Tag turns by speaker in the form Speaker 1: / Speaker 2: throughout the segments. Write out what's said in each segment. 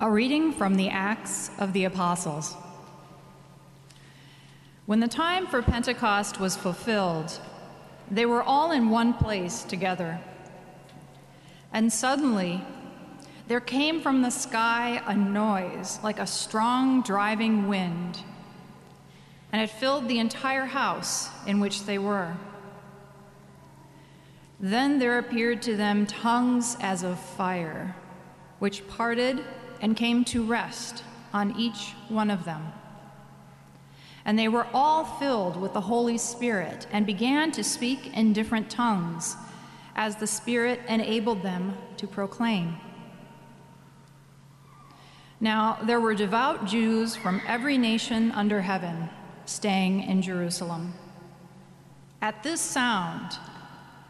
Speaker 1: A reading from the Acts of the Apostles. When the time for Pentecost was fulfilled, they were all in one place together. And suddenly, there came from the sky a noise like a strong driving wind, and it filled the entire house in which they were. Then there appeared to them tongues as of fire, which parted and came to rest on each one of them. And they were all filled with the Holy Spirit and began to speak in different tongues as the Spirit enabled them to proclaim. Now, there were devout Jews from every nation under heaven staying in Jerusalem. At this sound,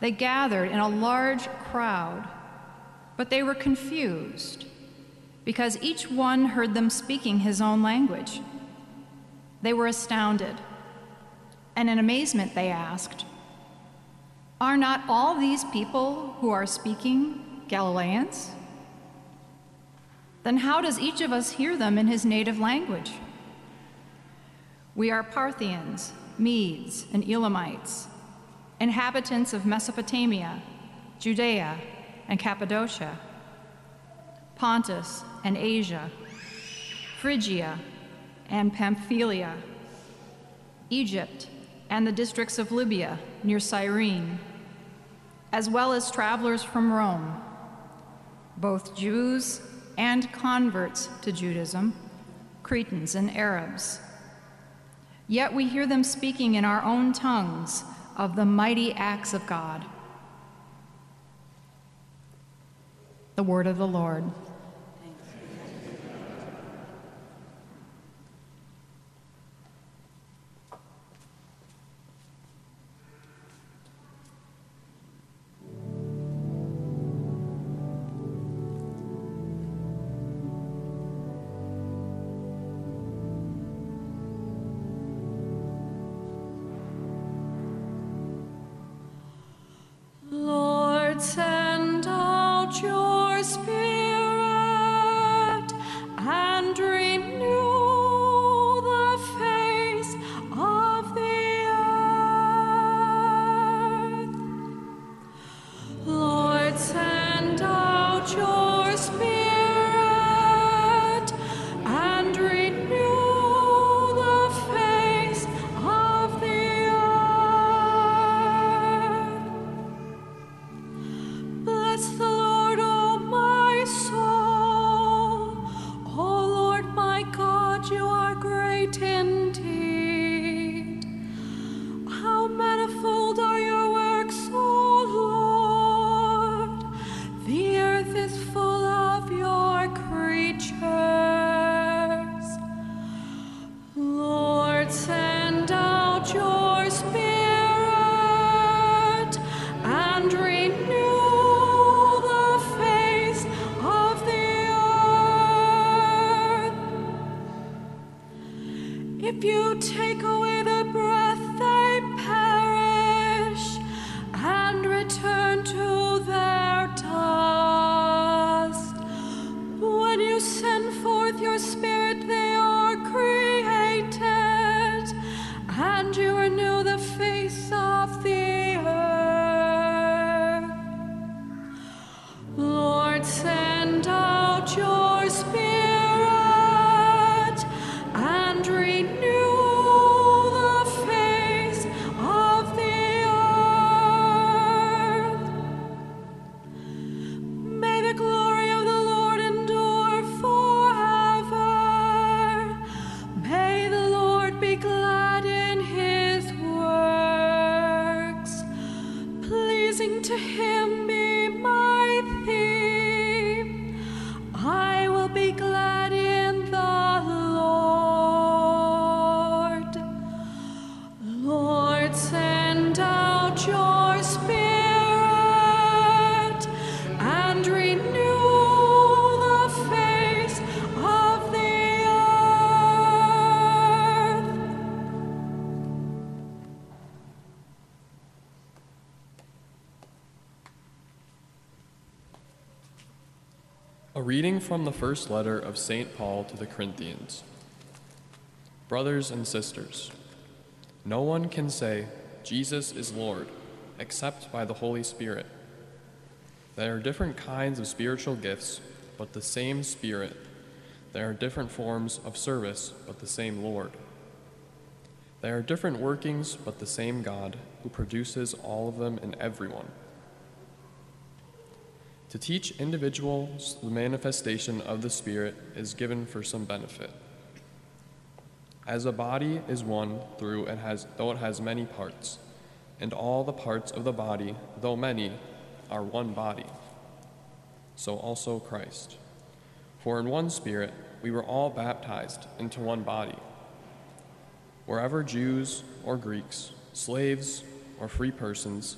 Speaker 1: they gathered in a large crowd, but they were confused because each one heard them speaking his own language. They were astounded, and in amazement they asked, Are not all these people who are speaking Galileans? Then how does each of us hear them in his native language? We are Parthians, Medes, and Elamites, inhabitants of Mesopotamia, Judea, and Cappadocia, Pontus and Asia, Phrygia and Pamphylia, Egypt and the districts of Libya near Cyrene, as well as travelers from Rome, both Jews and converts to Judaism, Cretans and Arabs. Yet we hear them speaking in our own tongues of the mighty acts of God. The word of the Lord. Reading from the first letter of St. Paul to the Corinthians. Brothers and sisters, no one can say, Jesus is Lord, except by the Holy Spirit. There are different kinds of spiritual gifts, but the same Spirit. There are different forms of service, but the same Lord. There are different workings, but the same God, who produces all of them in everyone. To teach individuals the manifestation of the Spirit is given for some benefit. As a body is one through it has though it has many parts, and all the parts of the body, though many, are one body. So also Christ. For in one spirit we were all baptized into one body. Wherever Jews or Greeks, slaves or free persons,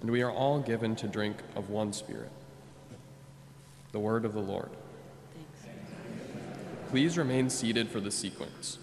Speaker 1: and we are all given to drink of one spirit. The word of the Lord. Please remain seated for the sequence.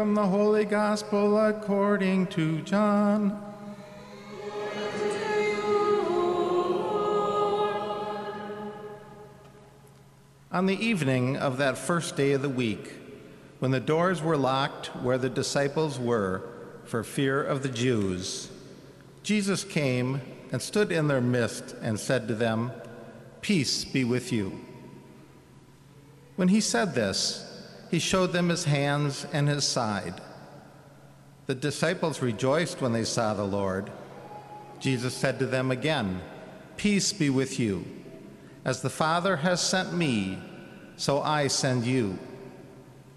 Speaker 2: From the
Speaker 3: Holy Gospel according to John. On the evening of that first day of the week, when the doors were locked where the disciples were for fear of the Jews, Jesus came and stood in their midst and said to them, Peace be with you. When he said this, he showed them his hands and his side. The disciples rejoiced when they saw the Lord. Jesus said to them again, Peace be with you. As the Father has sent me, so I send you.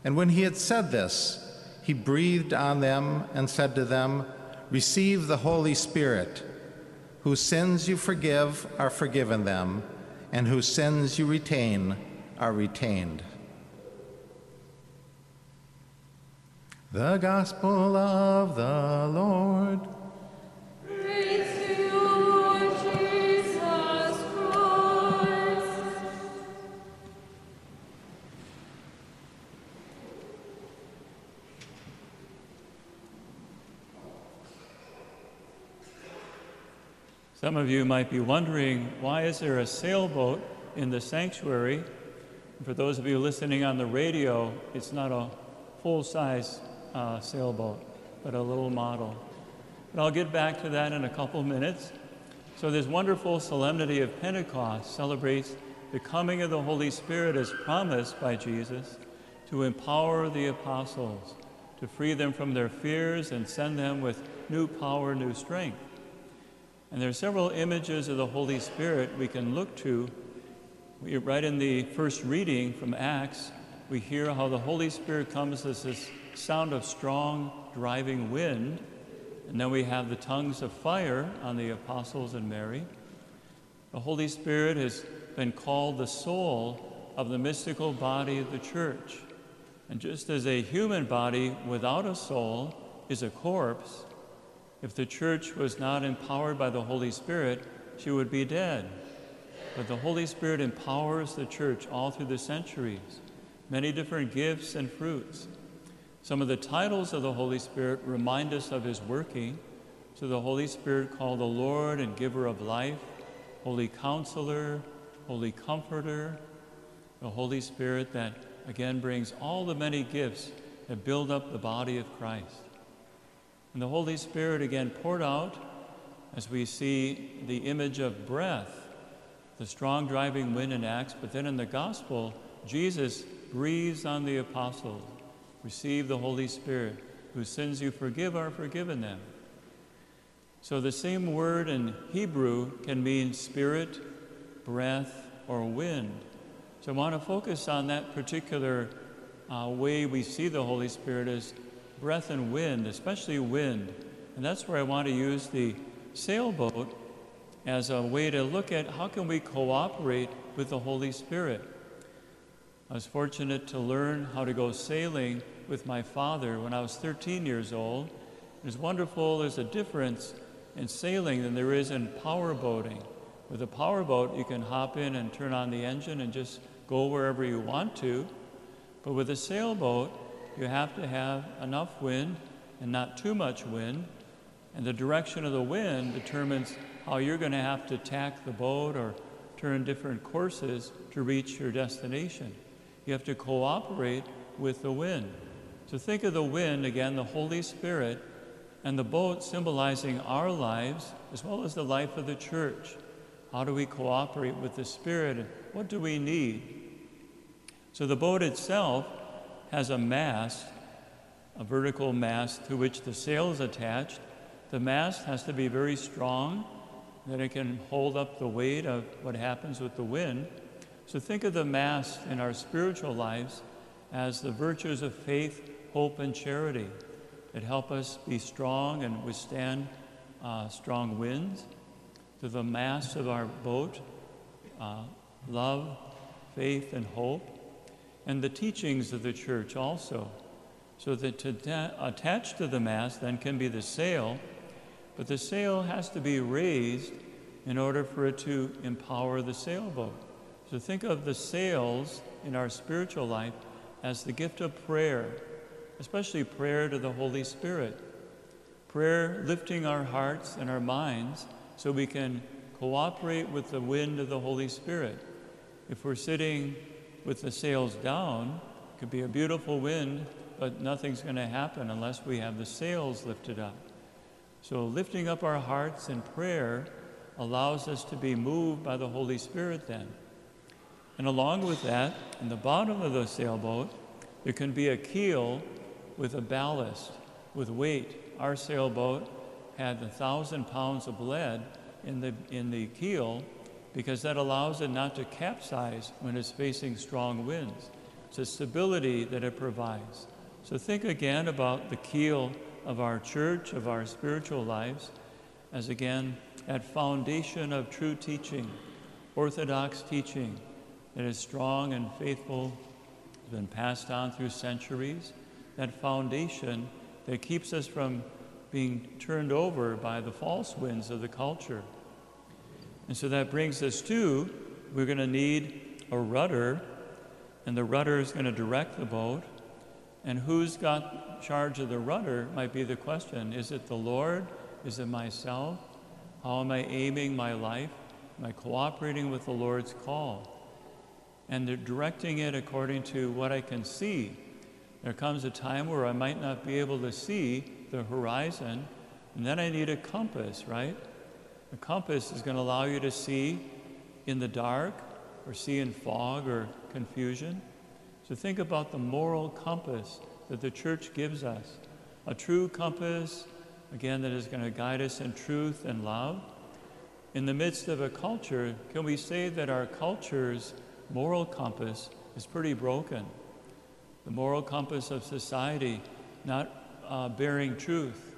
Speaker 3: And when he had said this, he breathed on them and said to them, Receive the Holy Spirit. Whose sins you forgive are forgiven them, and whose sins you retain are retained. The Gospel of the Lord.
Speaker 2: Praise to you, Lord Jesus Christ.
Speaker 4: Some of you might be wondering why is there a sailboat in the sanctuary? For those of you listening on the radio, it's not a full-size uh, sailboat, but a little model. But I'll get back to that in a couple minutes. So this wonderful solemnity of Pentecost celebrates the coming of the Holy Spirit as promised by Jesus to empower the apostles, to free them from their fears and send them with new power, new strength. And there are several images of the Holy Spirit we can look to. Right in the first reading from Acts, we hear how the Holy Spirit comes as this sound of strong, driving wind. And then we have the tongues of fire on the apostles and Mary. The Holy Spirit has been called the soul of the mystical body of the church. And just as a human body without a soul is a corpse, if the church was not empowered by the Holy Spirit, she would be dead. But the Holy Spirit empowers the church all through the centuries, many different gifts and fruits. Some of the titles of the Holy Spirit remind us of his working. So the Holy Spirit called the Lord and giver of life, Holy Counselor, Holy Comforter, the Holy Spirit that again brings all the many gifts that build up the body of Christ. And the Holy Spirit again poured out as we see the image of breath, the strong driving wind in Acts, but then in the gospel, Jesus breathes on the apostles, receive the Holy Spirit, whose sins you forgive are forgiven them. So the same word in Hebrew can mean spirit, breath, or wind. So I want to focus on that particular uh, way we see the Holy Spirit as breath and wind, especially wind. And that's where I want to use the sailboat as a way to look at how can we cooperate with the Holy Spirit. I was fortunate to learn how to go sailing with my father when I was 13 years old. It's wonderful, there's a difference in sailing than there is in power boating. With a power boat, you can hop in and turn on the engine and just go wherever you want to. But with a sailboat, you have to have enough wind and not too much wind. And the direction of the wind determines how you're going to have to tack the boat or turn different courses to reach your destination. You have to cooperate with the wind. So think of the wind, again, the Holy Spirit, and the boat symbolizing our lives as well as the life of the church. How do we cooperate with the Spirit? What do we need? So the boat itself has a mast, a vertical mast to which the sail is attached. The mast has to be very strong, that it can hold up the weight of what happens with the wind. So think of the mast in our spiritual lives as the virtues of faith, hope, and charity that help us be strong and withstand uh, strong winds. To the mast of our boat, uh, love, faith, and hope and the teachings of the church also. So that to ta- attached to the mast then can be the sail, but the sail has to be raised in order for it to empower the sailboat. So think of the sails in our spiritual life as the gift of prayer, especially prayer to the Holy Spirit. Prayer lifting our hearts and our minds so we can cooperate with the wind of the Holy Spirit. If we're sitting with the sails down, it could be a beautiful wind, but nothing's going to happen unless we have the sails lifted up. So, lifting up our hearts in prayer allows us to be moved by the Holy Spirit then. And along with that, in the bottom of the sailboat, there can be a keel with a ballast, with weight. Our sailboat had a thousand pounds of lead in the, in the keel because that allows it not to capsize when it's facing strong winds. It's a stability that it provides. So think again about the keel of our church, of our spiritual lives, as again that foundation of true teaching, orthodox teaching that is strong and faithful, has been passed on through centuries, that foundation that keeps us from being turned over by the false winds of the culture. And so that brings us to we're going to need a rudder, and the rudder is going to direct the boat. And who's got charge of the rudder might be the question. Is it the Lord? Is it myself? How am I aiming my life? Am I cooperating with the Lord's call? And they're directing it according to what I can see. There comes a time where I might not be able to see the horizon, and then I need a compass, right? A compass is going to allow you to see in the dark or see in fog or confusion. So think about the moral compass that the church gives us a true compass, again, that is going to guide us in truth and love. In the midst of a culture, can we say that our culture's moral compass is pretty broken? The moral compass of society not uh, bearing truth.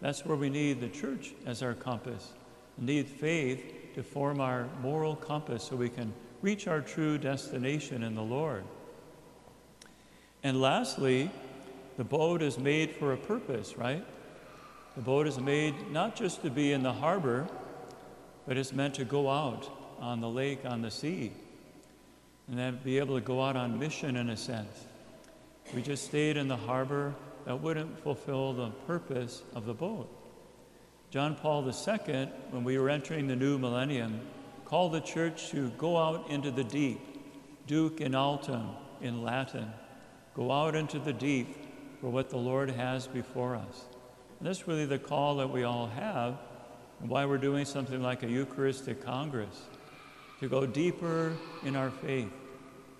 Speaker 4: That's where we need the church as our compass. We need faith to form our moral compass so we can reach our true destination in the Lord. And lastly, the boat is made for a purpose, right? The boat is made not just to be in the harbor, but it's meant to go out on the lake, on the sea, and then be able to go out on mission in a sense. We just stayed in the harbor, that wouldn't fulfill the purpose of the boat. John Paul II, when we were entering the new millennium, called the church to go out into the deep, duc in altum in Latin, go out into the deep for what the Lord has before us. And that's really the call that we all have, and why we're doing something like a Eucharistic Congress to go deeper in our faith,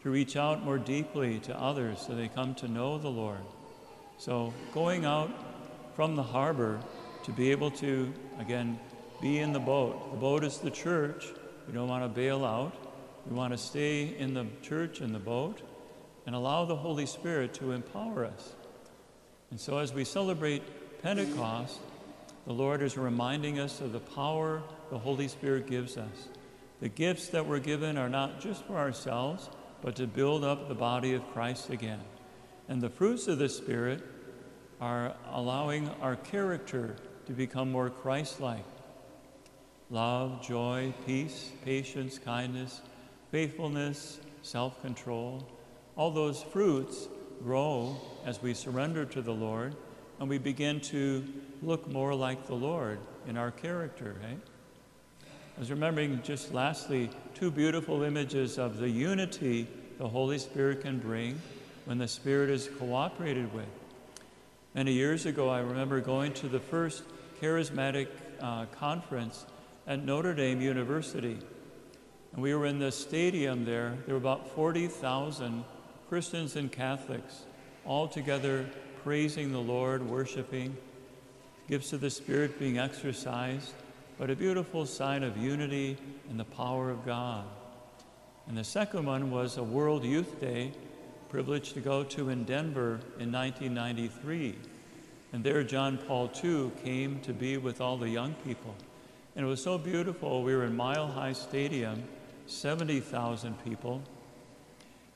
Speaker 4: to reach out more deeply to others so they come to know the Lord. So, going out from the harbor to be able to, again, be in the boat. The boat is the church. We don't want to bail out. We want to stay in the church, in the boat, and allow the Holy Spirit to empower us. And so, as we celebrate Pentecost, the Lord is reminding us of the power the Holy Spirit gives us. The gifts that we're given are not just for ourselves, but to build up the body of Christ again. And the fruits of the Spirit are allowing our character to become more Christ like love, joy, peace, patience, kindness, faithfulness, self control. All those fruits grow as we surrender to the Lord and we begin to look more like the Lord in our character, right? Was remembering just lastly two beautiful images of the unity the Holy Spirit can bring when the Spirit is cooperated with. Many years ago, I remember going to the first charismatic uh, conference at Notre Dame University. And we were in the stadium there. There were about 40,000 Christians and Catholics all together praising the Lord, worshiping, gifts of the Spirit being exercised, but a beautiful sign of unity and the power of God. And the second one was a World Youth Day, privileged to go to in Denver in 1993. And there, John Paul II came to be with all the young people. And it was so beautiful. We were in Mile High Stadium, 70,000 people,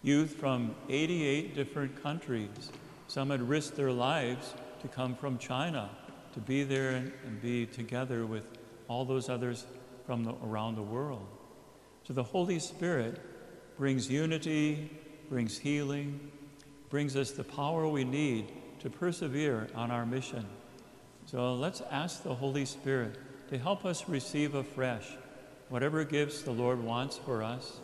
Speaker 4: youth from 88 different countries. Some had risked their lives to come from China, to be there and be together with all those others from the, around the world. So the Holy Spirit brings unity, brings healing, brings us the power we need to persevere on our mission. So let's ask the Holy Spirit to help us receive afresh whatever gifts the Lord wants for us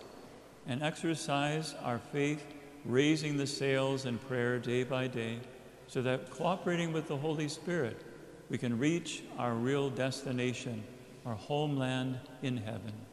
Speaker 4: and exercise our faith, raising the sails in prayer day by day, so that cooperating with the Holy Spirit, we can reach our real destination, our homeland in heaven.